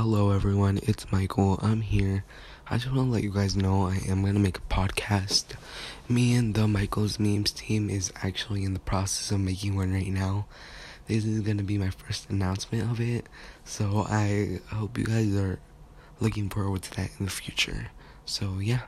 Hello, everyone. It's Michael. I'm here. I just want to let you guys know I am going to make a podcast. Me and the Michael's Memes team is actually in the process of making one right now. This is going to be my first announcement of it. So I hope you guys are looking forward to that in the future. So, yeah.